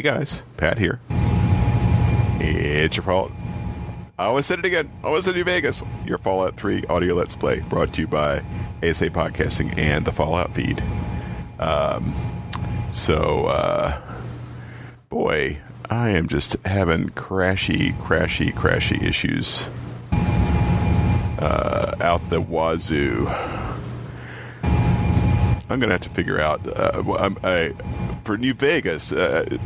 Hey guys, Pat here. It's your fault. I always said it again. I always said New Vegas. Your Fallout 3 audio let's play brought to you by ASA Podcasting and the Fallout feed. Um, so, uh, boy, I am just having crashy, crashy, crashy issues uh, out the wazoo. I'm gonna have to figure out. Uh, I'm- I, for New Vegas, uh,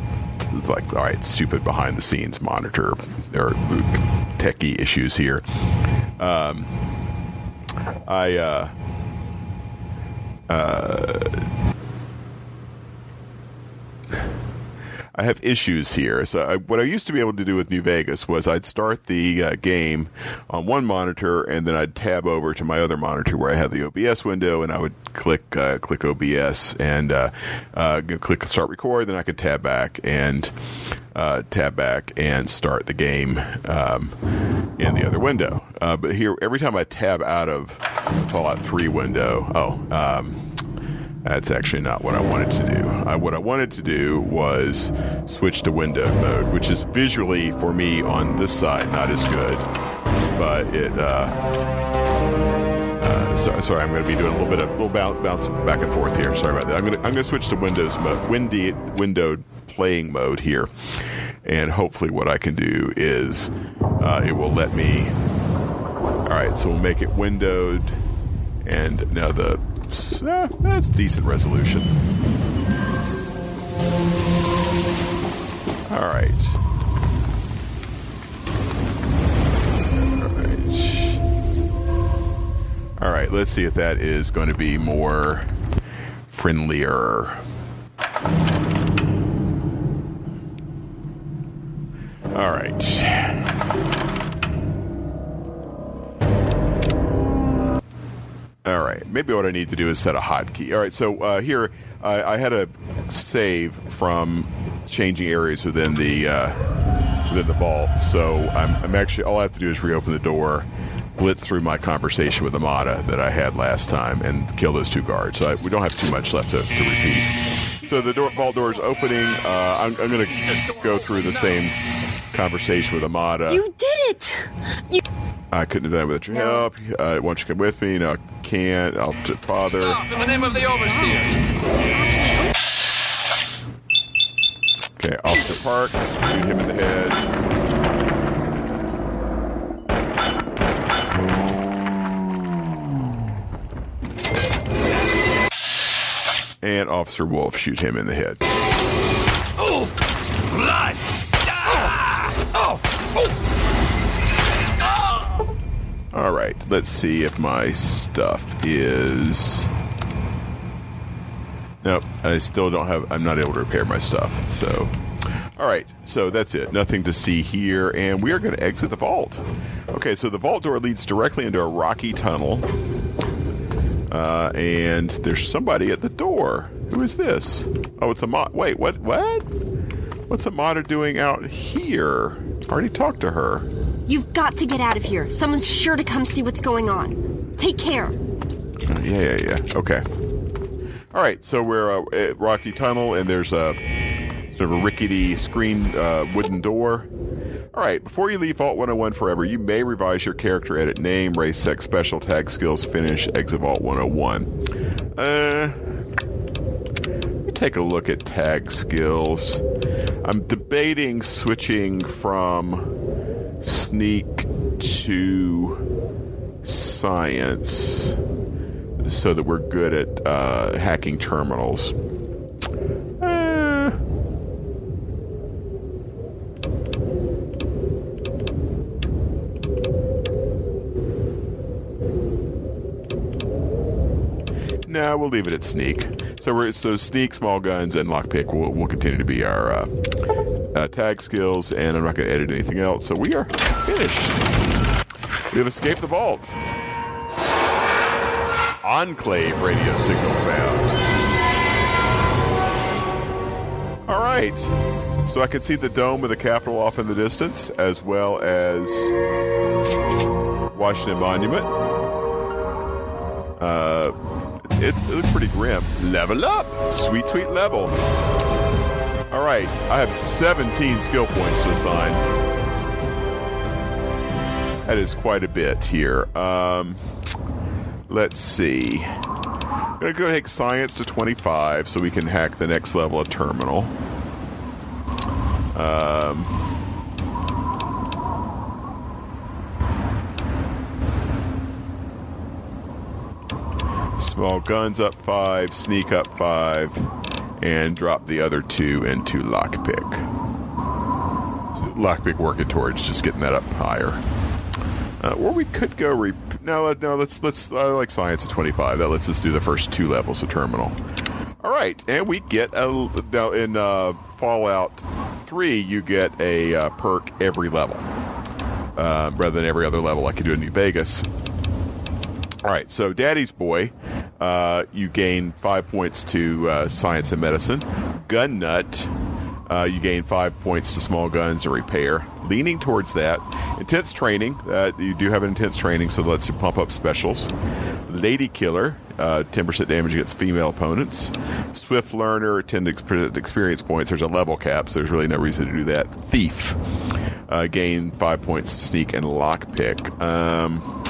it's like all right, stupid behind the scenes monitor or techie issues here. Um, I uh, I have issues here. So I, what I used to be able to do with New Vegas was I'd start the uh, game on one monitor and then I'd tab over to my other monitor where I had the OBS window and I would click uh, click OBS and uh, uh, click start record. Then I could tab back and uh, tab back and start the game um, in the other window. But here, every time I tab out of Fallout 3 window, oh. Um, that's actually not what I wanted to do. I, what I wanted to do was switch to window mode, which is visually for me on this side not as good. But it. Uh, uh, so, sorry, I'm going to be doing a little bit of little bounce, bounce back and forth here. Sorry about that. I'm going to I'm going to switch to Windows mode, windy windowed playing mode here, and hopefully what I can do is uh, it will let me. All right, so we'll make it windowed, and now the eh, that's decent resolution. All right. All right. All right. Let's see if that is going to be more friendlier. All right. All right. Maybe what I need to do is set a hotkey. All right. So uh, here, I, I had a save from changing areas within the uh, within the vault. So I'm, I'm actually all I have to do is reopen the door, blitz through my conversation with Amata that I had last time, and kill those two guards. So I, we don't have too much left to, to repeat. So the door, vault door is opening. Uh, I'm, I'm going to go through the same conversation with Amata. You did it! You I couldn't have done it without your help. Uh, why don't you come with me? No, I can't. I'll t- father. Stop in the name of the overseer. Okay, Officer Park. Shoot him in the head. And Officer Wolfe. Shoot him in the head. All right, let's see if my stuff is. Nope, I still don't have. I'm not able to repair my stuff. So, all right, so that's it. Nothing to see here, and we are going to exit the vault. Okay, so the vault door leads directly into a rocky tunnel, uh, and there's somebody at the door. Who is this? Oh, it's a mod. Wait, what? What? What's Amata doing out here? I Already talked to her. You've got to get out of here. Someone's sure to come see what's going on. Take care. Uh, yeah, yeah, yeah. Okay. All right. So we're uh, at Rocky Tunnel, and there's a sort of a rickety screen uh, wooden door. All right. Before you leave Vault 101 forever, you may revise your character edit name, race, sex, special tag skills, finish, exit Vault 101. Uh, take a look at tag skills. I'm debating switching from sneak to science so that we're good at uh, hacking terminals. Eh. No, we'll leave it at sneak. So we're so sneak, small guns, and lockpick will will continue to be our uh, uh, tag skills, and I'm not going to edit anything else. So we are finished. We have escaped the vault. Enclave radio signal found. All right. So I can see the dome of the Capitol off in the distance, as well as Washington Monument. Uh, it, it looks pretty grim. Level up. Sweet, sweet level. All right, I have 17 skill points to assign. That is quite a bit here. Um, let's see. I'm going to go take science to 25 so we can hack the next level of terminal. Um, small guns up five, sneak up five, and drop the other two into lockpick. Lockpick working towards just getting that up higher. Uh, or we could go. Re- no, let- no. Let's let's. I like science at twenty five. That lets us do the first two levels of terminal. All right, and we get a now in uh, Fallout three. You get a uh, perk every level, uh, rather than every other level like you do in New Vegas. All right, so Daddy's Boy, uh, you gain five points to uh, science and medicine. Gun Nut, uh, you gain five points to small guns and repair. Leaning towards that. Intense training, uh, you do have an intense training, so lets pump up specials. Lady Killer, uh, 10% damage against female opponents. Swift Learner, 10 ex- experience points. There's a level cap, so there's really no reason to do that. Thief, uh, gain five points to sneak and lockpick. Um,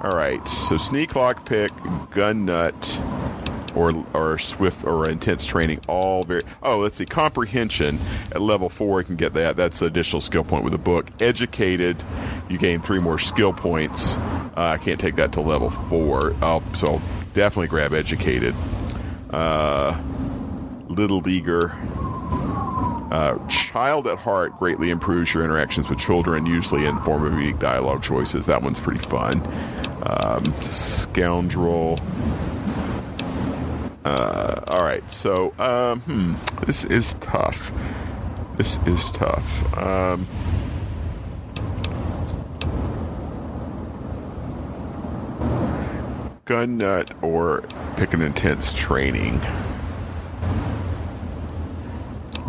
all right, so sneak, lock pick, gun nut, or or swift or intense training. All very. Oh, let's see. Comprehension at level four, you can get that. That's an additional skill point with the book. Educated, you gain three more skill points. Uh, I can't take that to level four. I'll, so I'll definitely grab educated. Uh, little eager. Uh, child at heart greatly improves your interactions with children, usually in form of unique dialogue choices. That one's pretty fun. Um, scoundrel. Uh, all right, so um, hmm, this is tough. This is tough. Um, gun nut or pick an intense training.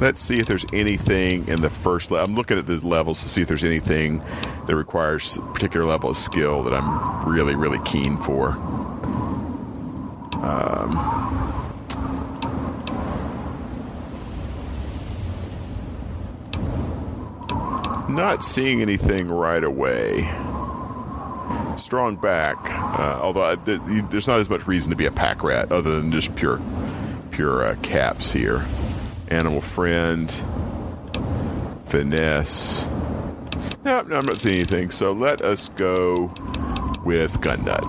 Let's see if there's anything in the first level. I'm looking at the levels to see if there's anything that requires a particular level of skill that I'm really, really keen for. Um, not seeing anything right away. Strong back, uh, although I, th- there's not as much reason to be a pack rat other than just pure, pure uh, caps here. Animal friend, finesse. No, no, I'm not seeing anything. So let us go with gun nut.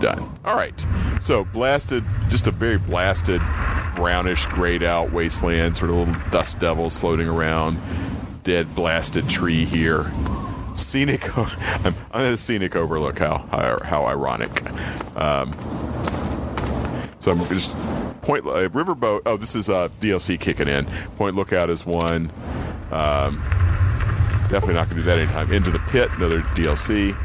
Done. All right. So blasted, just a very blasted, brownish, grayed out wasteland, sort of little dust devils floating around. Dead, blasted tree here. Scenic. I'm, I'm at a scenic overlook. How how, how ironic. Um, so I'm just point uh, riverboat. Oh, this is uh, DLC kicking in. Point lookout is one. Um, definitely not going to do that anytime. Into the pit, another DLC.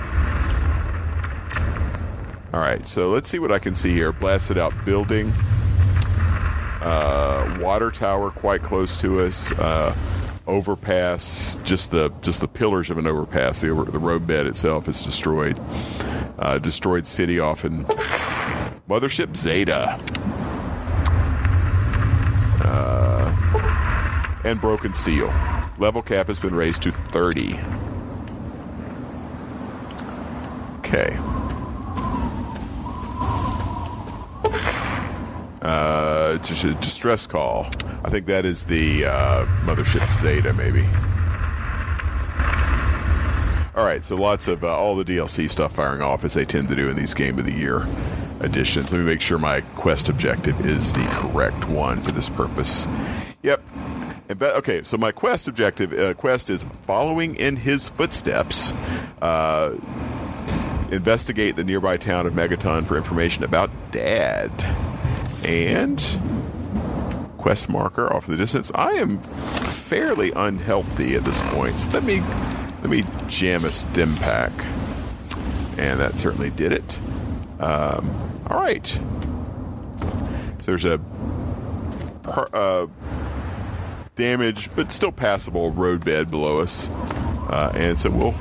All right, so let's see what I can see here. Blasted out building, uh, water tower quite close to us. Uh, overpass, just the just the pillars of an overpass. The over, the roadbed itself is destroyed. Uh, destroyed city off in Mothership Zeta. Uh, and broken steel. Level cap has been raised to 30. Okay. Uh, just a distress call. I think that is the uh, mothership Zeta, maybe. All right, so lots of uh, all the DLC stuff firing off as they tend to do in these Game of the Year editions. Let me make sure my quest objective is the correct one for this purpose. Yep. Okay, so my quest objective uh, quest is following in his footsteps. Uh, investigate the nearby town of Megaton for information about Dad. And quest marker off the distance. I am fairly unhealthy at this point. So let me let me jam a stim pack, and that certainly did it. Um, all right. So there's a uh, damaged but still passable roadbed below us, uh, and so we'll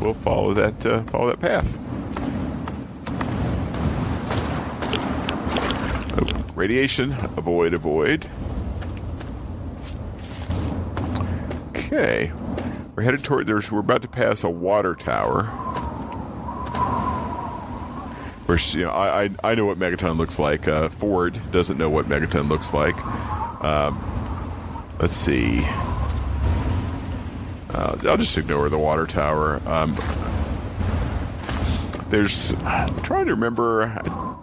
we'll follow that uh, follow that path. Oh, Radiation, avoid, avoid. Okay. We're headed toward there's we're about to pass a water tower. You know, I, I I know what Megaton looks like. Uh, Ford doesn't know what Megaton looks like. Um, let's see. Uh, I'll just ignore the water tower. Um, there's I'm trying to remember.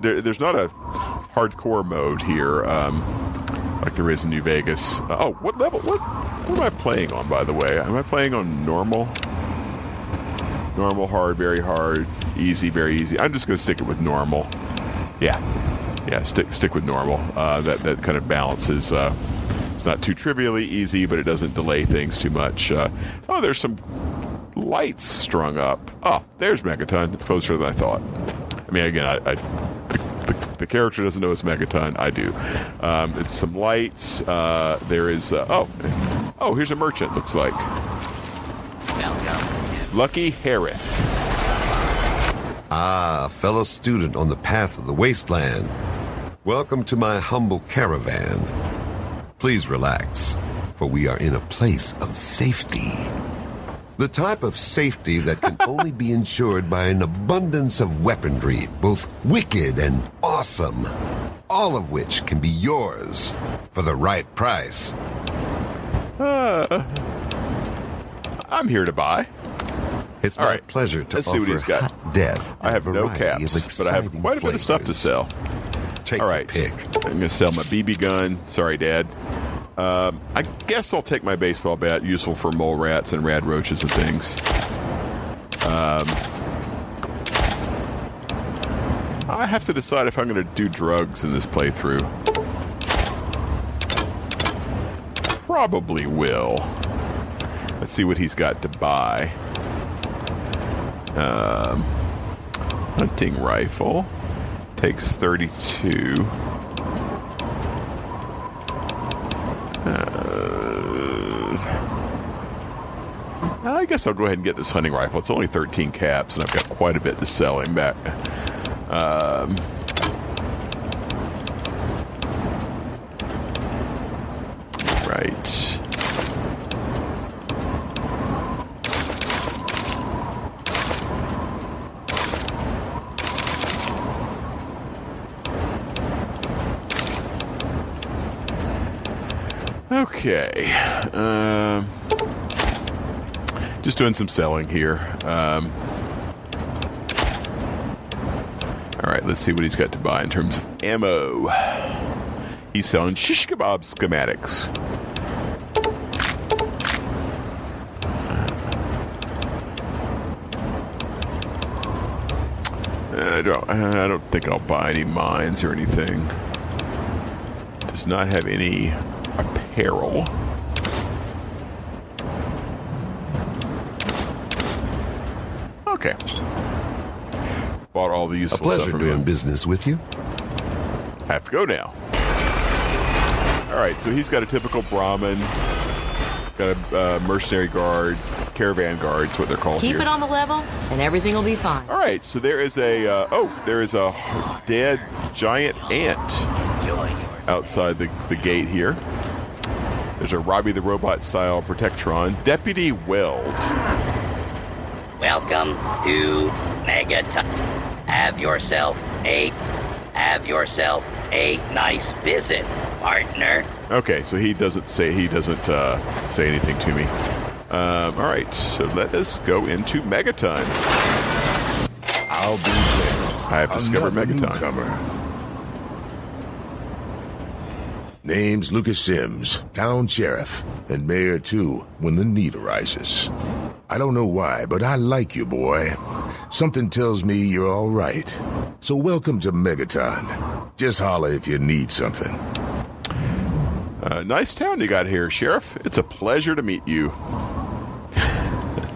There, there's not a hardcore mode here um, like there is in New Vegas. Uh, oh, what level? What, what am I playing on? By the way, am I playing on normal? Normal, hard, very hard, easy, very easy. I'm just going to stick it with normal. Yeah, yeah, stick stick with normal. Uh, that that kind of balances. Uh, it's not too trivially easy, but it doesn't delay things too much. Uh, oh, there's some lights strung up. Oh, there's Megaton. It's closer than I thought. I mean, again, I, I the, the, character doesn't know it's Megaton. I do. Um, it's some lights. Uh, there is. Uh, oh, oh, here's a merchant. Looks like. Lucky Harith. Ah, fellow student on the path of the wasteland. Welcome to my humble caravan. Please relax, for we are in a place of safety. The type of safety that can only be ensured by an abundance of weaponry, both wicked and awesome. All of which can be yours for the right price. I'm here to buy. It's All my right, pleasure to let's offer see what he's got. hot death. I have no caps, but I have quite a bit of stuff to sell. Take All right, pick. I'm going to sell my BB gun. Sorry, Dad. Um, I guess I'll take my baseball bat, useful for mole rats and rad roaches and things. Um, I have to decide if I'm going to do drugs in this playthrough. Probably will. Let's see what he's got to buy. Um, hunting rifle takes 32. Uh, I guess I'll go ahead and get this hunting rifle. It's only 13 caps, and I've got quite a bit to sell him back. Um, right. Okay. Um, just doing some selling here. Um, all right, let's see what he's got to buy in terms of ammo. He's selling shish kebab schematics. I don't. I don't think I'll buy any mines or anything. Does not have any apparel. Okay. Bought all the useful A pleasure stuff doing him. business with you. Have to go now. All right, so he's got a typical Brahmin, got a uh, mercenary guard, caravan guard, is what they're called Keep here. it on the level, and everything will be fine. All right, so there is a uh, oh, there is a dead giant ant outside the, the gate here. There's a Robby the Robot style Protectron. Deputy Weld. Welcome to Megaton. Have yourself a have yourself a nice visit, partner. Okay, so he doesn't say he doesn't uh, say anything to me. Um, all right, so let us go into Megaton. I'll be there. I have discovered Another Megaton. newcomer. Name's Lucas Sims, town sheriff, and mayor too, when the need arises. I don't know why, but I like you, boy. Something tells me you're all right. So welcome to Megaton. Just holler if you need something. Uh, nice town you got here, Sheriff. It's a pleasure to meet you.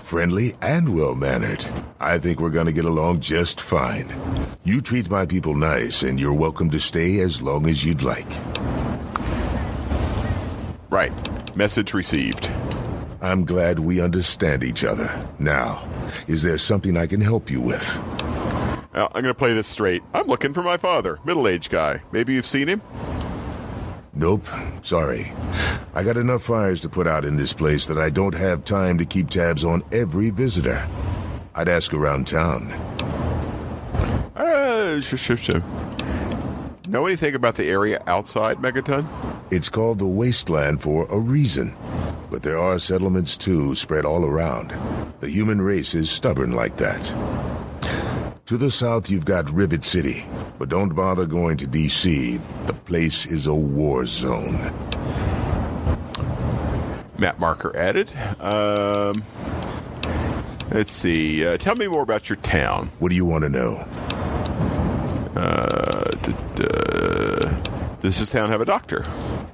Friendly and well mannered. I think we're gonna get along just fine. You treat my people nice, and you're welcome to stay as long as you'd like. Right. Message received. I'm glad we understand each other. Now, is there something I can help you with? Now, I'm going to play this straight. I'm looking for my father, middle aged guy. Maybe you've seen him? Nope. Sorry. I got enough fires to put out in this place that I don't have time to keep tabs on every visitor. I'd ask around town. Uh, sh- sh- sh- Know anything about the area outside Megaton? It's called the Wasteland for a reason. But there are settlements too, spread all around. The human race is stubborn like that. To the south, you've got Rivet City. But don't bother going to D.C. The place is a war zone. Map marker added. Um, let's see. Uh, tell me more about your town. What do you want to know? Uh, does this town have a doctor?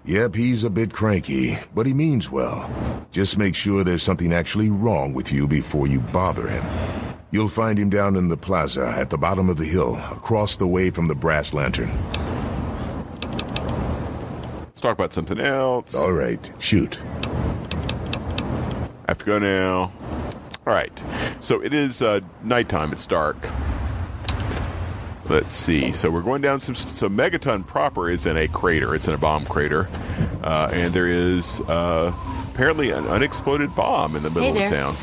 Yep, he's a bit cranky, but he means well. Just make sure there's something actually wrong with you before you bother him. You'll find him down in the plaza at the bottom of the hill, across the way from the brass lantern. Let's talk about something else. All right, shoot. I have to go now. All right. So it is uh, nighttime. It's dark. Let's see. So we're going down some. So Megaton proper is in a crater. It's in a bomb crater, uh, and there is uh, apparently an unexploded bomb in the middle Hey of the town.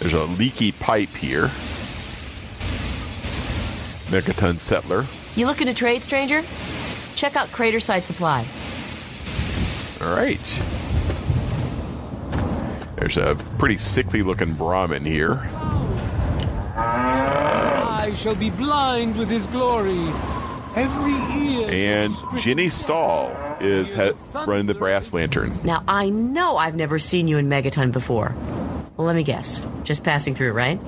There's a leaky pipe here. Megaton settler. You looking to trade, stranger? Check out Craterside Supply. All right. There's a pretty sickly looking Brahmin here. I shall be blind with his glory. Every ear. And Jenny Stahl is ha- running the brass lantern. Now, I know I've never seen you in Megaton before. Well, let me guess. Just passing through, right?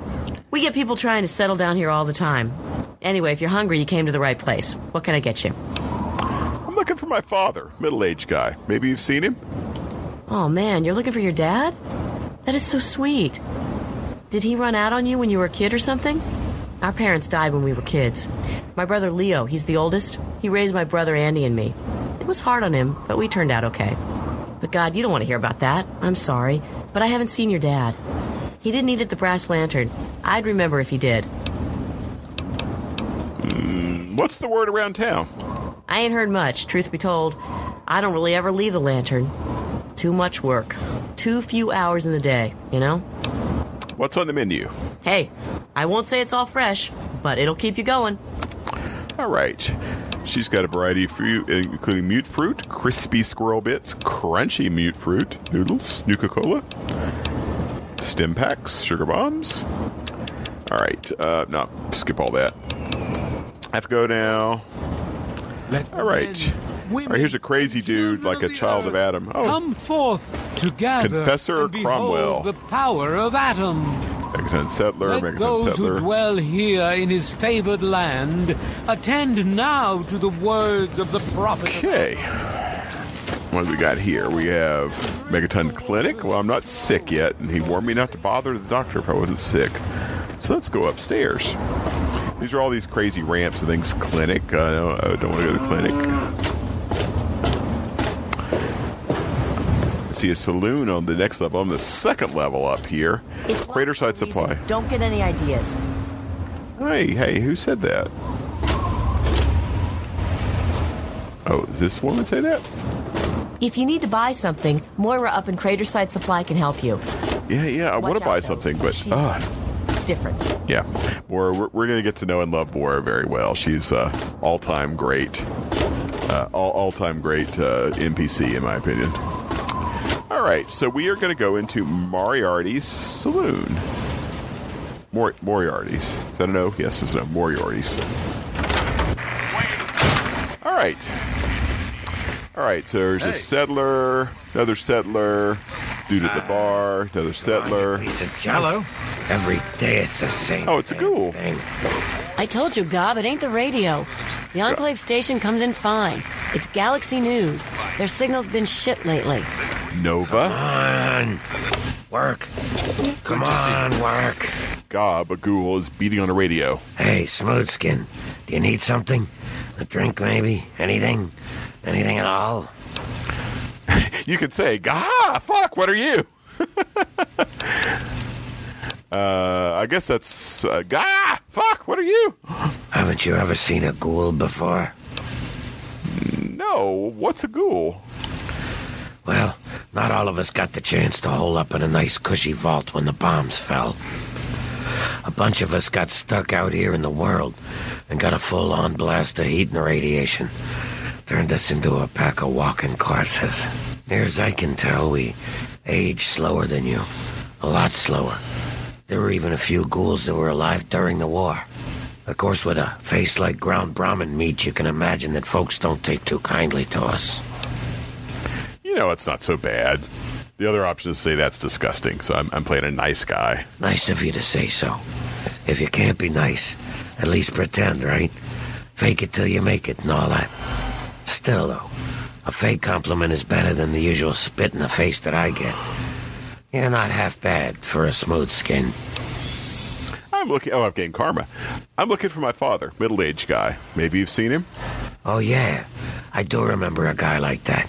We get people trying to settle down here all the time. Anyway, if you're hungry, you came to the right place. What can I get you? I'm looking for my father, middle aged guy. Maybe you've seen him? Oh man, you're looking for your dad? That is so sweet. Did he run out on you when you were a kid or something? Our parents died when we were kids. My brother Leo, he's the oldest, he raised my brother Andy and me. It was hard on him, but we turned out okay. But God, you don't want to hear about that. I'm sorry, but I haven't seen your dad. He didn't eat at the brass lantern. I'd remember if he did. Hmm, what's the word around town? I ain't heard much, truth be told. I don't really ever leave the lantern. Too much work. Too few hours in the day, you know? What's on the menu? Hey, I won't say it's all fresh, but it'll keep you going. All right. She's got a variety of fruit, including mute fruit, crispy squirrel bits, crunchy mute fruit, noodles, Nuka Cola, stim packs, sugar bombs. All right. Uh, no, skip all that. I have to go now. Let All right. men, women, right, here's a crazy dude, like a child of Atom. Oh. Come forth together. Confessor Cromwell. The power of Atom. Megaton Settler, Let Megaton those who dwell here in his favored land attend now to the words of the prophet. Okay. What do we got here? We have Megaton Clinic. Well, I'm not sick yet, and he warned me not to bother the doctor if I wasn't sick. So let's go upstairs. These are all these crazy ramps and things. Clinic. Uh, I don't want to go to the clinic. See a saloon on the next level. I'm the second level up here. It's Crater locked for a site supply. Don't get any ideas. Hey, hey, who said that? Oh, does this woman say that? If you need to buy something, Moira up in Craterside Supply can help you. Yeah, yeah, I Watch want to out, buy though. something, but She's uh, different. yeah, Moira, we're, we're going to get to know and love Moira very well. She's uh, all time great, uh, all all time great uh, NPC in my opinion. All right, so we are going to go into Moriarty's saloon. Mor- Moriarty's. Is that a no? Yes, it's a no. Moriarty's. All right. All right, so there's a settler, another settler, dude at the ah. bar, another settler. Piece of jello. Every day it's the same. Oh, it's a ghoul. thing. I told you, Gob, it ain't the radio. The Enclave station comes in fine. It's Galaxy News. Their signal's been shit lately. Nova, Come on. Work. Come on, work. Gob, a ghoul, is beating on a radio. Hey, Smoothskin. Do you need something? A drink, maybe? Anything? Anything at all? You could say, "Gah, fuck, what are you?" uh, I guess that's uh, "Gah, fuck? What are you? Haven't you ever seen a ghoul before? No. What's a ghoul? Well, not all of us got the chance to hole up in a nice cushy vault when the bombs fell. A bunch of us got stuck out here in the world and got a full on blast of heat and radiation. Turned us into a pack of walking corpses. Near as I can tell, we age slower than you. A lot slower. There were even a few ghouls that were alive during the war. Of course, with a face like ground Brahmin meat, you can imagine that folks don't take too kindly to us. You know, it's not so bad. The other option is to say that's disgusting, so I'm, I'm playing a nice guy. Nice of you to say so. If you can't be nice, at least pretend, right? Fake it till you make it and all that. Still, though, a fake compliment is better than the usual spit in the face that I get. You're not half bad for a smooth skin. I'm looking. Oh, I've gained karma. I'm looking for my father, middle aged guy. Maybe you've seen him? Oh, yeah. I do remember a guy like that.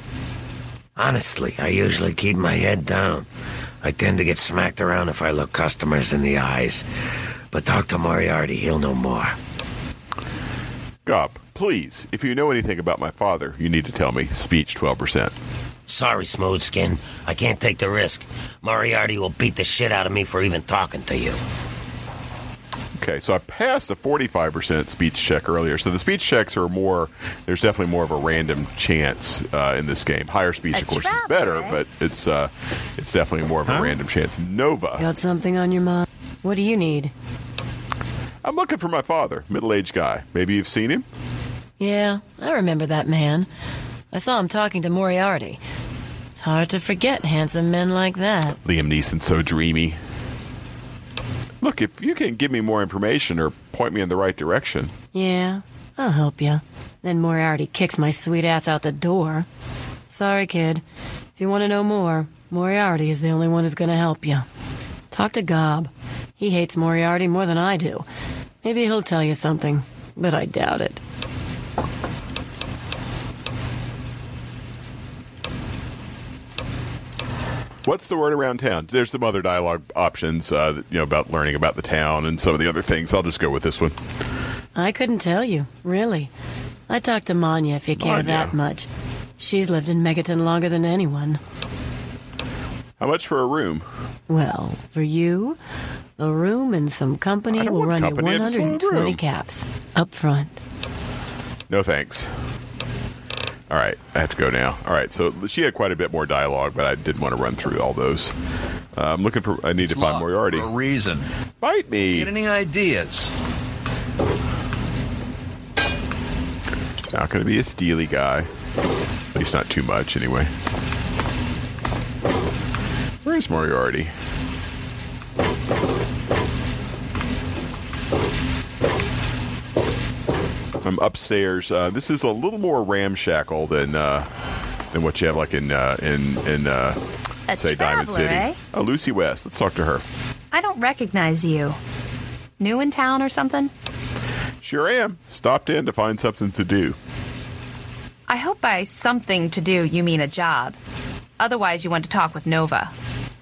Honestly, I usually keep my head down. I tend to get smacked around if I look customers in the eyes. But talk to Moriarty, he'll know more. Gob, please, if you know anything about my father, you need to tell me. Speech 12%. Sorry, Smooth Skin. I can't take the risk. Moriarty will beat the shit out of me for even talking to you. Okay, so I passed a 45% speech check earlier. So the speech checks are more, there's definitely more of a random chance uh, in this game. Higher speech, A of course, is better, eh? but it's uh, it's definitely more of a random chance. Nova. Got something on your mind? What do you need? I'm looking for my father, middle aged guy. Maybe you've seen him? Yeah, I remember that man. I saw him talking to Moriarty. It's hard to forget handsome men like that. Liam Neeson, so dreamy. Look, if you can give me more information or point me in the right direction. Yeah, I'll help you. Then Moriarty kicks my sweet ass out the door. Sorry, kid. If you want to know more, Moriarty is the only one who's going to help you. Talk to Gob. He hates Moriarty more than I do. Maybe he'll tell you something, but I doubt it. What's the word around town? There's some other dialogue options, uh, that, you know, about learning about the town and some of the other things. I'll just go with this one. I couldn't tell you, really. I talked to Manya if you care Manya. that much. She's lived in Megaton longer than anyone. How much for a room? Well, for you, a room and some company will run company, you just 120 caps up front. No thanks. All right, I have to go now. All right, so she had quite a bit more dialogue, but I didn't want to run through all those. Uh, I'm looking for. I need to find Moriarty. For a reason. Bite me. Get any ideas? Not going to be a steely guy. At least not too much, anyway. Where's Moriarty? I'm upstairs. Uh, this is a little more ramshackle than uh, than what you have like in uh, in in uh, A say Diamond City. eh? Oh, Lucy West. Let's talk to her. I don't recognize you. New in town or something? Sure am. Stopped in to find something to do. I hope by something to do you mean a job. Otherwise, you want to talk with Nova.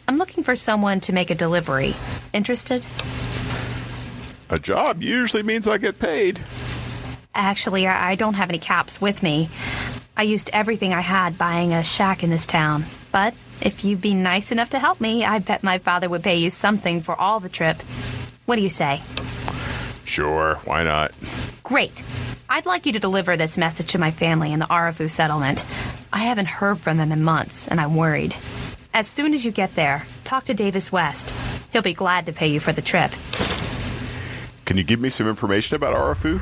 I'm looking for someone to make a delivery. Interested? A job usually means I get paid. Actually, I don't have any caps with me. I used everything I had buying a shack in this town. But if you'd be nice enough to help me, I bet my father would pay you something for all the trip. What do you say? Sure, why not? Great. I'd like you to deliver this message to my family in the Arefu settlement. I haven't heard from them in months, and I'm worried. As soon as you get there, talk to Davis West. He'll be glad to pay you for the trip. Can you give me some information about Arefu?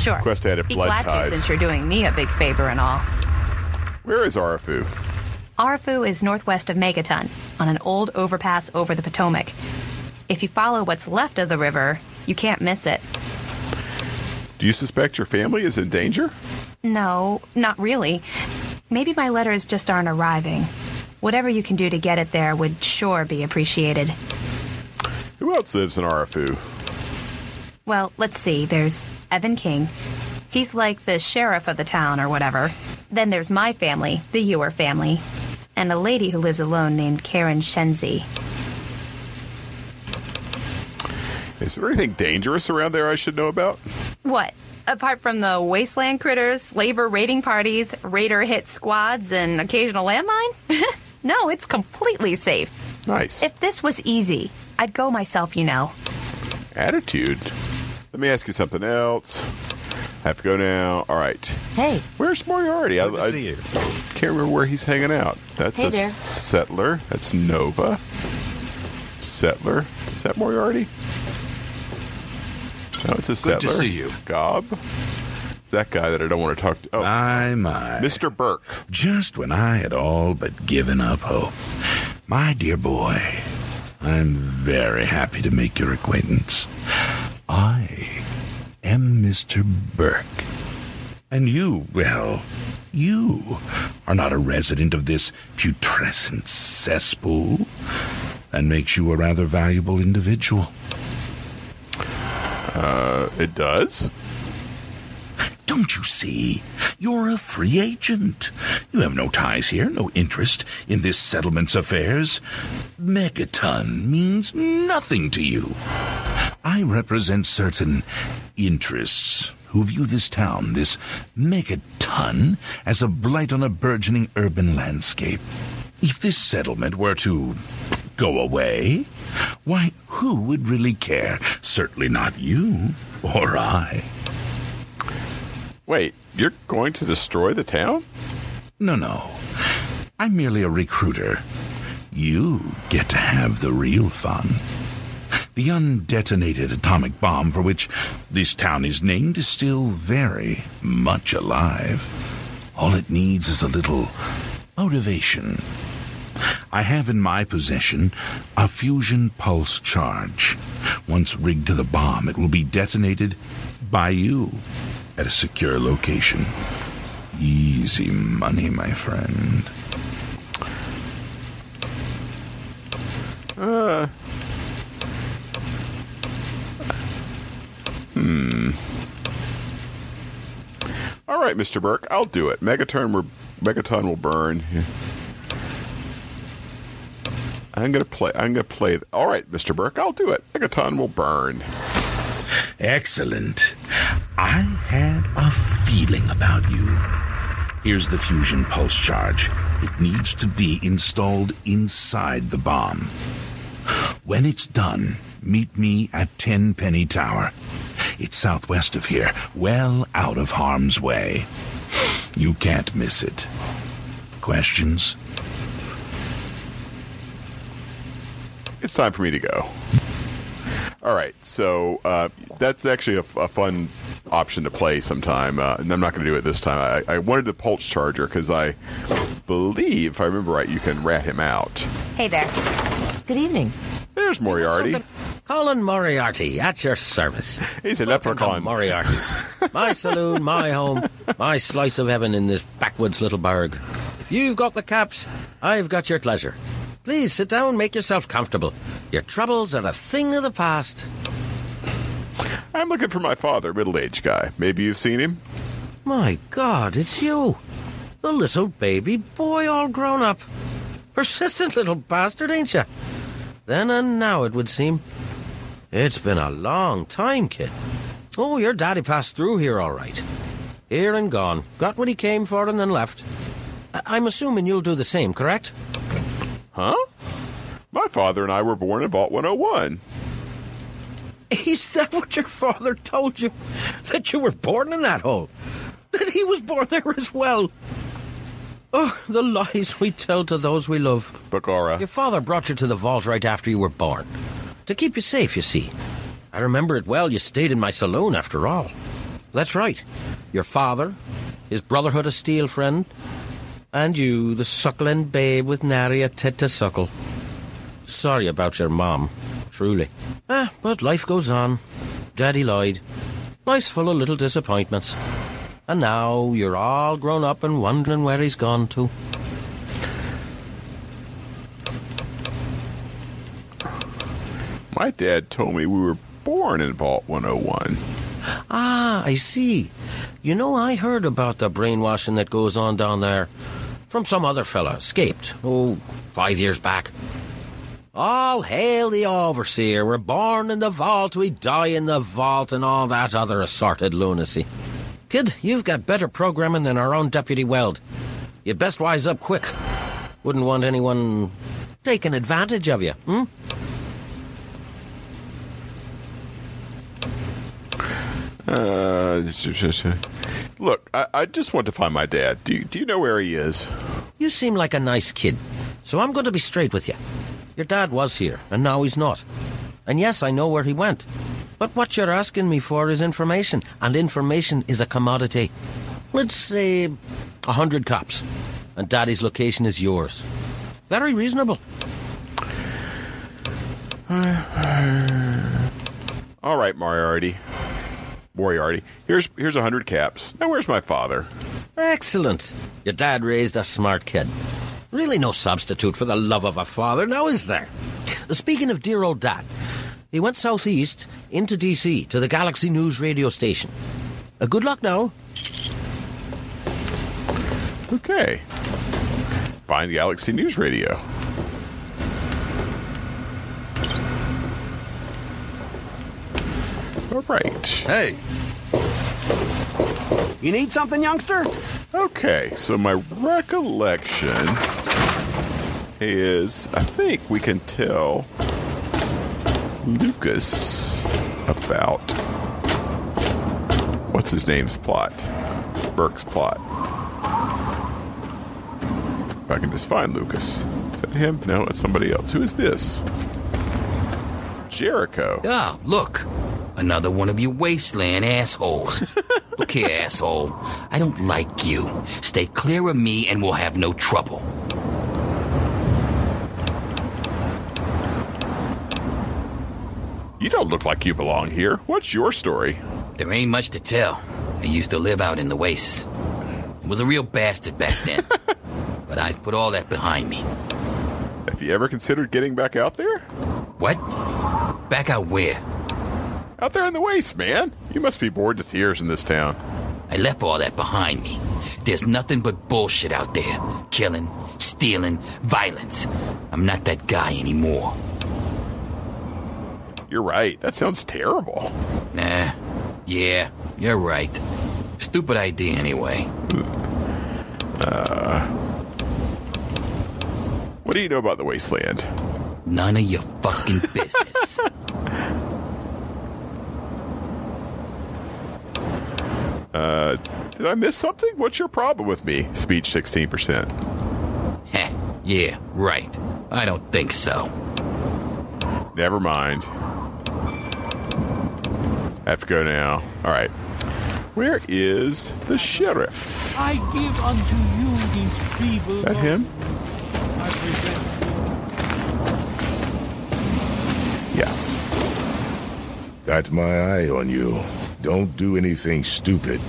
Sure. Quest added be blood glad ties. to since you're doing me a big favor and all. Where is Arefu? Arefu is northwest of Megaton, on an old overpass over the Potomac. If you follow what's left of the river, you can't miss it. Do you suspect your family is in danger? No, not really. Maybe my letters just aren't arriving. Whatever you can do to get it there would sure be appreciated. Who else lives in Arefu? Well, let's see. There's Evan King. He's like the sheriff of the town or whatever. Then there's my family, the Ewer family, and a lady who lives alone named Karen Shenzi. Is there anything dangerous around there I should know about? What? Apart from the wasteland critters, slaver raiding parties, raider hit squads, and occasional landmine? no, it's completely safe. Nice. If this was easy, I'd go myself, you know. Attitude. Let me ask you something else. Have to go now. All right. Hey, Where's Moriarty? Good to I, see you. can't remember where he's hanging out. That's Hey a there. settler. That's Nova. Settler. Is that Moriarty? No, it's a settler. Good to see you. Gob. It's that guy that I don't want to talk to. Oh, My, my. Mr. Burke. Just when I had all but given up hope. My dear boy, I'm very happy to make your acquaintance. I am Mr. Burke. And you, well, you are not a resident of this putrescent cesspool. That makes you a rather valuable individual. Uh, it does? Don't you see? You're a free agent. You have no ties here, no interest in this settlement's affairs. Megaton means nothing to you. I represent certain interests who view this town, this megaton, as a blight on a burgeoning urban landscape. If this settlement were to go away, why, who would really care? Certainly not you or I. Wait, you're going to destroy the town? No, no. I'm merely a recruiter. You get to have the real fun. The undetonated atomic bomb for which this town is named is still very much alive. All it needs is a little motivation. I have in my possession a fusion pulse charge. Once rigged to the bomb, it will be detonated by you at a secure location. Easy money, my friend. Uh. All right, Mr. Burke, I'll do it. Megaton, will- Megaton will burn. I'm gonna play. I'm gonna play. All right, Mr. Burke, I'll do it. Megaton will burn. Excellent. I had a feeling about you. Here's the fusion pulse charge. It needs to be installed inside the bomb. When it's done, meet me at Tenpenny Tower. It's southwest of here, well out of harm's way. You can't miss it. Questions? It's time for me to go. All right, so uh, that's actually a, a fun option to play sometime, uh, and I'm not going to do it this time. I, I wanted the pulse charger because I believe, if I remember right, you can rat him out. Hey there. Good evening. There's Moriarty. Something- Colin Moriarty, at your service. He's a Welcome leprechaun. Moriarty's. My saloon, my home, my slice of heaven in this backwoods little burg. If you've got the caps, I've got your pleasure. Please sit down, make yourself comfortable. Your troubles are a thing of the past. I'm looking for my father, middle-aged guy. Maybe you've seen him. My God, it's you. The little baby boy all grown up. Persistent little bastard, ain't you? Then and now, it would seem. It's been a long time, kid. Oh, your daddy passed through here all right. Here and gone. Got what he came for and then left. I- I'm assuming you'll do the same, correct? Huh? My father and I were born in Vault 101. Is that what your father told you? That you were born in that hole? That he was born there as well? Oh, the lies we tell to those we love. Bakara. Your father brought you to the vault right after you were born. To keep you safe, you see. I remember it well. You stayed in my saloon after all. That's right. Your father, his Brotherhood of Steel friend, and you, the suckling babe with nary a tit to suckle. Sorry about your mom, truly. Ah, but life goes on. Daddy lied. Life's full of little disappointments. And now you're all grown up and wondering where he's gone to. My dad told me we were born in Vault 101. Ah, I see. You know, I heard about the brainwashing that goes on down there from some other fella, escaped, oh, five years back. All hail the overseer. We're born in the vault, we die in the vault, and all that other assorted lunacy. Kid, you've got better programming than our own Deputy Weld. You'd best wise up quick. Wouldn't want anyone taking advantage of you, hmm? Uh, look, I, I just want to find my dad. Do you, do you know where he is? You seem like a nice kid, so I'm going to be straight with you. Your dad was here, and now he's not. And yes, I know where he went. But what you're asking me for is information, and information is a commodity. Let's say a hundred caps, and Daddy's location is yours. Very reasonable. All right, Moriarty. Moriarty. Here's here's a hundred caps. Now where's my father? Excellent. Your dad raised a smart kid. Really no substitute for the love of a father, now is there? Speaking of dear old dad, he went southeast into DC to the Galaxy News radio station. Uh, good luck now. Okay. Find Galaxy News Radio. All right. Hey. You need something, youngster? Okay, so my recollection is I think we can tell Lucas about what's his name's plot? Burke's plot. If I can just find Lucas. Is that him? No, it's somebody else. Who is this? Jericho. Ah, look. Another one of you wasteland assholes. look here, asshole. I don't like you. Stay clear of me and we'll have no trouble. You don't look like you belong here. What's your story? There ain't much to tell. I used to live out in the wastes. Was a real bastard back then. but I've put all that behind me. Have you ever considered getting back out there? What? Back out where? Out there in the waste, man. You must be bored to tears in this town. I left all that behind me. There's nothing but bullshit out there. Killing, stealing, violence. I'm not that guy anymore. You're right. That sounds terrible. Nah. Yeah, you're right. Stupid idea anyway. Uh. What do you know about the wasteland? None of your fucking business. uh, did I miss something? What's your problem with me? Speech 16%. Heh, yeah, right. I don't think so. Never mind. I have to go now. All right. Where is the sheriff? I give unto you these feeble. Is that him? I present Yeah. Got my eye on you. Don't do anything stupid.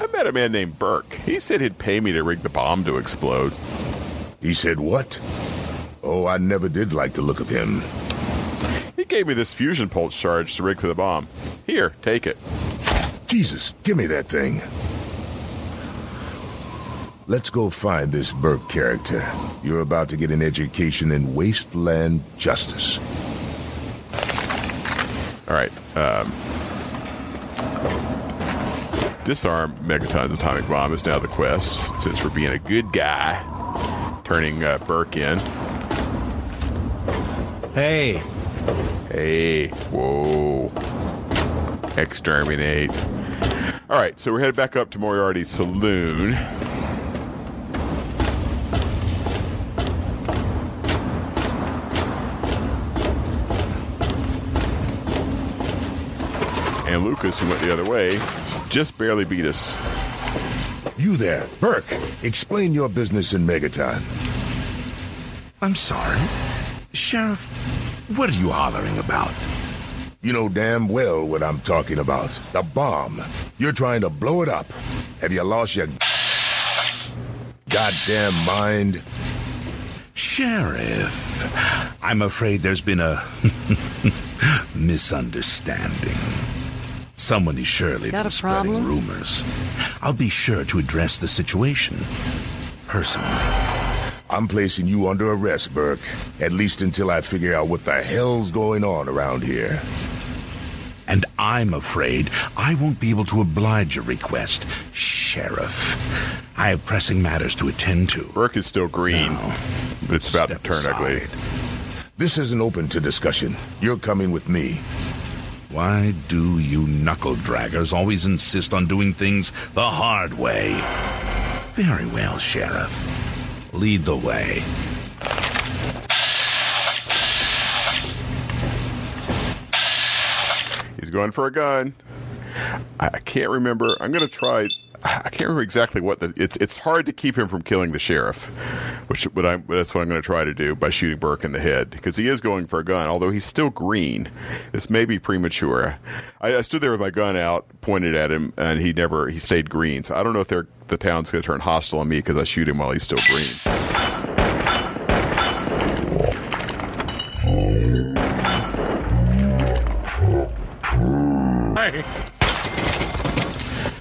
I met a man named Burke. He said he'd pay me to rig the bomb to explode. He said what? Oh, I never did like the look of him. He gave me this fusion pulse charge to rig to the bomb. Here, take it. Jesus, give me that thing. Let's go find this Burke character. You're about to get an education in wasteland justice. All right. Um, disarm Megaton's atomic bomb is now the quest, since we're being a good guy, turning uh, Burke in. Hey. Hey. Whoa. Exterminate. All right, so we're headed back up to Moriarty's saloon. And Lucas, who went the other way, just barely beat us. You there, Burke. Explain your business in Megaton. I'm sorry. Sheriff, what are you hollering about? You know damn well what I'm talking about. The bomb. You're trying to blow it up. Have you lost your goddamn mind? Sheriff, I'm afraid there's been a misunderstanding. Someone is surely Got been a spreading problem? rumors. I'll be sure to address the situation personally. I'm placing you under arrest, Burke. At least until I figure out what the hell's going on around here. And I'm afraid I won't be able to oblige your request, Sheriff. I have pressing matters to attend to. Burke is still green, but it's about to turn ugly. This isn't open to discussion. You're coming with me. Why do you knuckle draggers always insist on doing things the hard way? Very well, Sheriff. Lead the way. He's going for a gun. I, can't remember. I'm going to try. I can't remember exactly what the. It's it's hard to keep him from killing the sheriff, which but I'm that's what I'm going to try to do by shooting Burke in the head because he is going for a gun. Although he's still green, this may be premature. I, I stood there with my gun out, pointed at him, and he never he stayed green. So I don't know if they're, the town's going to turn hostile on me because I shoot him while he's still green.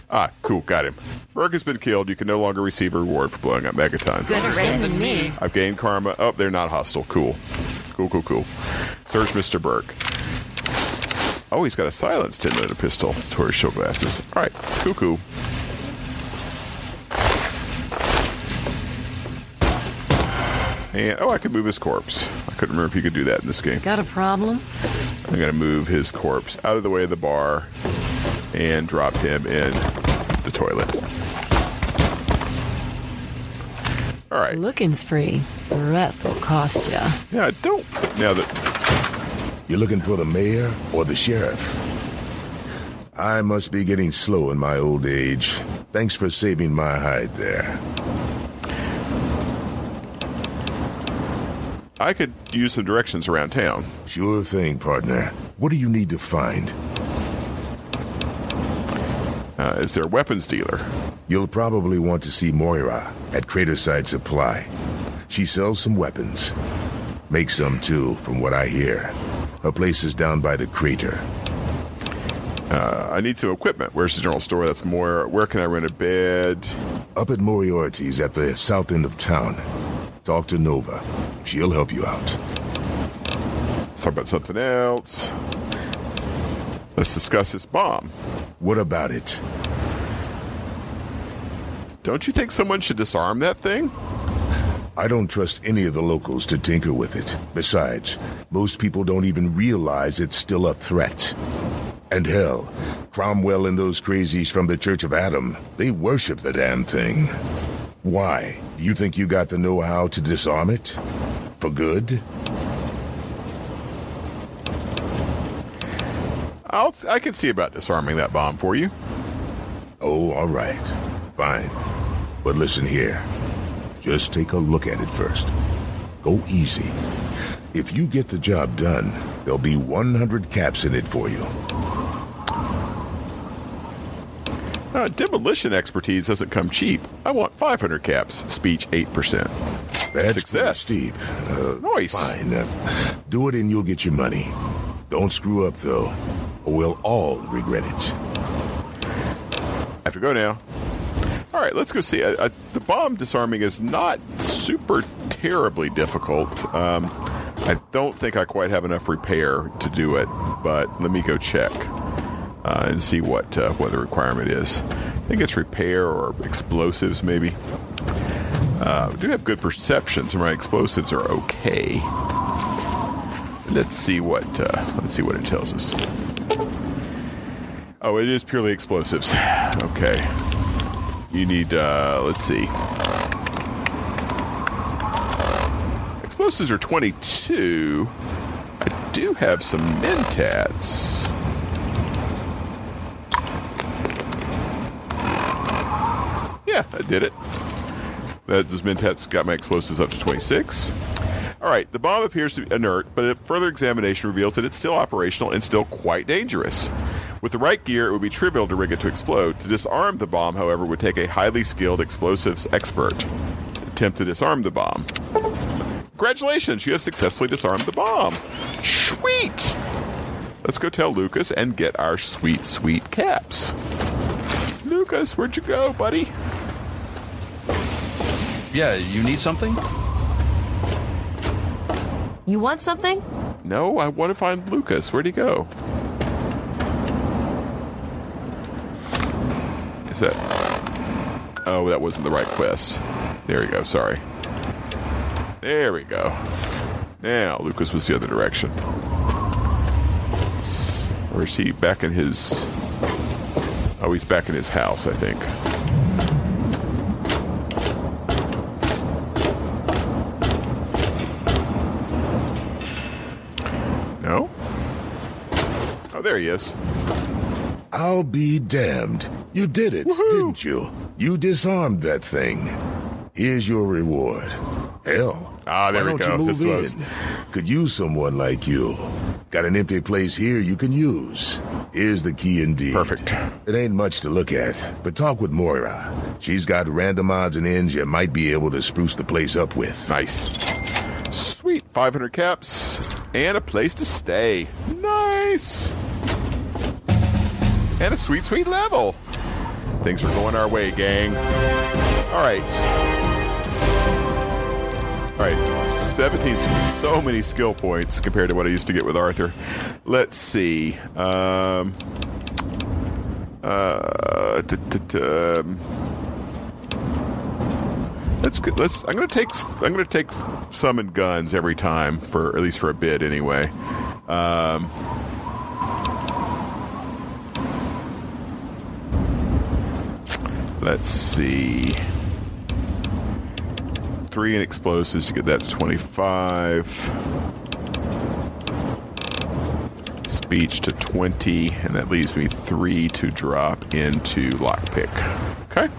Hey. Ah, cool, got him. Burke has been killed. You can no longer receive a reward for blowing up Megaton. Better rain than me. I've gained karma. Oh, they're not hostile. Cool. Cool, cool, cool. Search Mr. Burke. Oh, he's got a silenced 10 minute pistol to his show glasses. All right, cool, cool. And, oh, I could move his corpse. I couldn't remember if you could do that in this game. Got a problem? I'm going to move his corpse out of the way of the bar and drop him in the toilet. All right. Looking's free. The rest will cost ya. Yeah, I don't. Now that You're looking for the mayor or the sheriff? I must be getting slow in my old age. Thanks for saving my hide there. I could use some directions around town. Sure thing, partner. What do you need to find? Uh, is there a weapons dealer? You'll probably want to see Moira at Craterside Supply. She sells some weapons. Makes some too, from what I hear. Her place is down by the crater. Uh, I need some equipment. Where's the general store? That's Moira. Where can I rent a bed? Up at Moriarty's at the south end of town. Talk to Nova. She'll help you out. Let's talk about something else. Let's discuss this bomb. What about it? Don't you think someone should disarm that thing? I don't trust any of the locals to tinker with it. Besides, most people don't even realize it's still a threat. And hell, Cromwell and those crazies from the Church of Atom, they worship the damn thing. Why? Do you think you got the know-how to disarm it? For good? I'll, I can see about disarming that bomb for you. Oh, all right. Fine. But listen here. Just take a look at it first. Go easy. If you get the job done, there'll be 100 caps in it for you. Uh, demolition expertise doesn't come cheap. I want 500 caps. Speech 8%. That's Success. Steve. Uh, Nice. Fine. Uh, do it and you'll get your money. Don't screw up, though, or we'll all regret it. I have to go now. All right, let's go see. Uh, uh, the bomb disarming is not super terribly difficult. Um, I don't think I quite have enough repair to do it, but let me go check uh, and see what uh, what the requirement is. I think it's repair or explosives, maybe. Uh, do have good perception, so my explosives are okay. Let's see what uh, let's see what it tells us. Oh, it is purely explosives. Okay. You need, uh, let's see. Explosives are 22. I do have some mentats. Yeah, I did it. That, those mentats got my explosives up to 26. All right, the bomb appears to be inert, but a further examination reveals that it's still operational and still quite dangerous. With the right gear, it would be trivial to rig it to explode. To disarm the bomb, however, would take a highly skilled explosives expert. Attempt to disarm the bomb. Congratulations, you have successfully disarmed the bomb. Sweet! Let's go tell Lucas and get our sweet, sweet caps. Lucas, where'd you go, buddy? Yeah, you need something? You want something? No, I want to find Lucas. Where'd he go? Is that. Oh, that wasn't the right quest. There we go. Sorry. There we go. Now, Lucas was the other direction. S- Or is he back in his. Oh, he's back in his house, I think. Is. I'll be damned. You did it, didn't you? You disarmed that thing. Here's your reward. Hell. Ah, there why we don't go. you move This was- in? Could use someone like you. Got an empty place here you can use. Here's the key indeed. Perfect. It ain't much to look at, but talk with Moira. She's got random odds and ends you might be able to spruce the place up with. Nice. Sweet. 500 caps and a place to stay. Nice. And a sweet, sweet level. Things are going our way, gang. All right. All right. 17, so many skill points compared to what I used to get with Arthur. Let's see. Um, uh, t- t- t- um, Let's let's. I'm gonna take. I'm gonna take small guns every time for at least for a bit anyway. Um, let's see. Three in explosives to get that to 25. Speech to 20, and that leaves me three to drop into lockpick. Okay.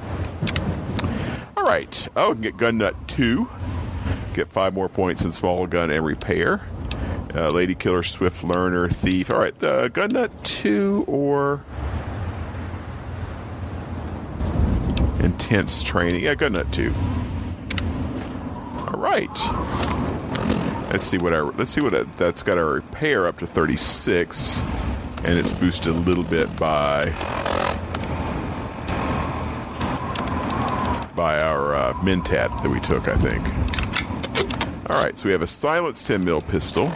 All right. Oh, get gun nut two. Get five more points in small gun and repair. Uh, Lady killer, swift learner, thief. All right. Uh, gun nut two or intense training. Yeah, gun nut two. All right. Let's see what our let's see what it, that's got our repair up to 36, and it's boosted a little bit by by our uh, Mentat that we took, I think. All right, so we have a silenced 10 mil pistol.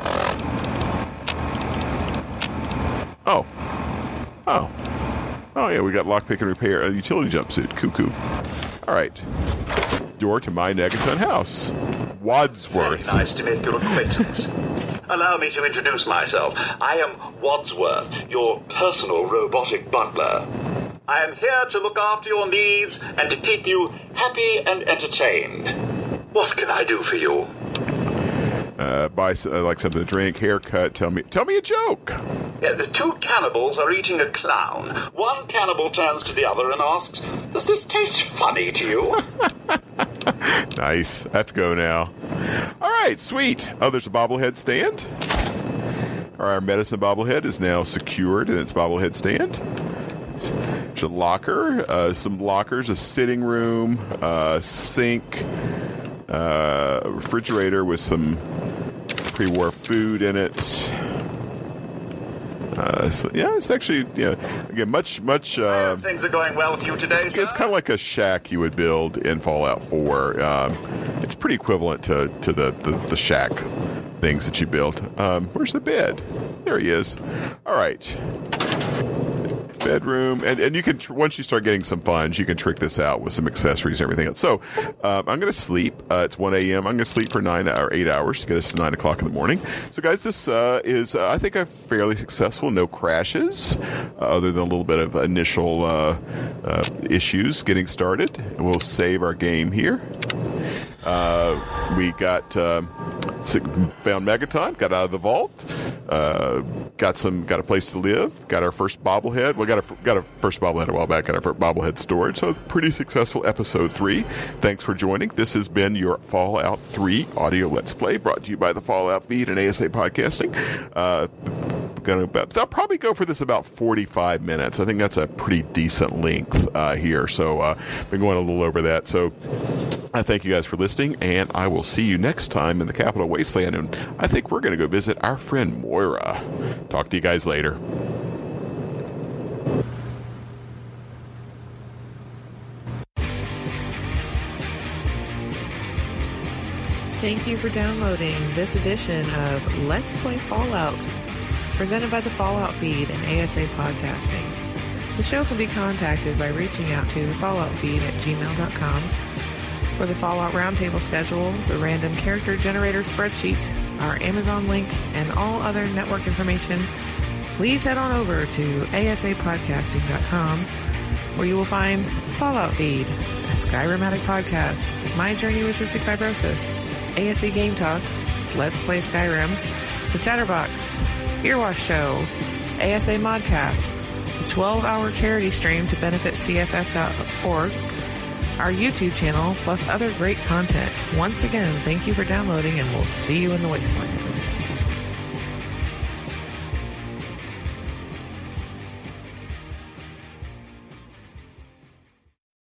Oh, oh, oh yeah, we got lockpick and repair a utility jumpsuit. Cuckoo. All right, door to my Megaton house, Wadsworth. Very nice to make your acquaintance. Allow me to introduce myself. I am Wadsworth, your personal robotic butler. I am here to look after your needs and to keep you happy and entertained. What can I do for you? Uh, buy uh, like something to drink, haircut. Tell me, tell me a joke. Yeah, the two cannibals are eating a clown. One cannibal turns to the other and asks, Does this taste funny to you? Nice. I have to go now. All right, sweet. Oh, there's a bobblehead stand. Our medicine bobblehead is now secured in its bobblehead stand. There's a locker, uh, some lockers, a sitting room, uh, sink, uh, a refrigerator with some pre-war food in it. Uh, so, yeah, it's actually yeah. Again, much much. Uh, Things are going well for you today, it's, it's kind of like a shack you would build in Fallout 4. Um, it's pretty equivalent to, to the, the, the shack things that you build. Um, where's the bed? There he is. All right. Bedroom, and, and you can once you start getting some funds, you can trick this out with some accessories and everything else. So um, I'm going to sleep. Uh, it's 1 a.m. I'm going to sleep for nine or eight hours to get us to nine o'clock in the morning. So guys, this uh, is uh, I think a fairly successful. No crashes, uh, other than a little bit of initial uh, uh, issues getting started. And we'll save our game here. Uh, we got si- found Megaton, got out of the vault, uh, got some, got a place to live, got our first bobblehead. We got a got a first bobblehead a while back, got our first bobblehead storage. So pretty successful episode three. Thanks for joining. This has been your Fallout Three audio Let's Play, brought to you by the Fallout Feed and ASA Podcasting. Uh, gonna about, I'll probably go for this about 45 minutes. I think that's a pretty decent length uh, here. So uh, been going a little over that. So I thank you guys for listening, and I will see you next time in the Capital Wasteland. And I think we're going to go visit our friend Moira. Talk to you guys later. Thank you for downloading this edition of Let's Play Fallout, presented by the Fallout Feed and ASA Podcasting. The show can be contacted by reaching out to falloutfeed at gmail.com. For the Fallout Roundtable schedule, the random character generator spreadsheet, our Amazon link, and all other network information, please head on over to asapodcasting.com, where you will find Fallout Feed, a Skyrimatic podcast, My Journey with Cystic Fibrosis, ASA Game Talk, Let's Play Skyrim, The Chatterbox, Earwash Show, ASA Modcast, a 12 hour charity stream to benefit CFF.org, our YouTube channel, plus other great content. Once again, thank you for downloading, and we'll see you in the wasteland.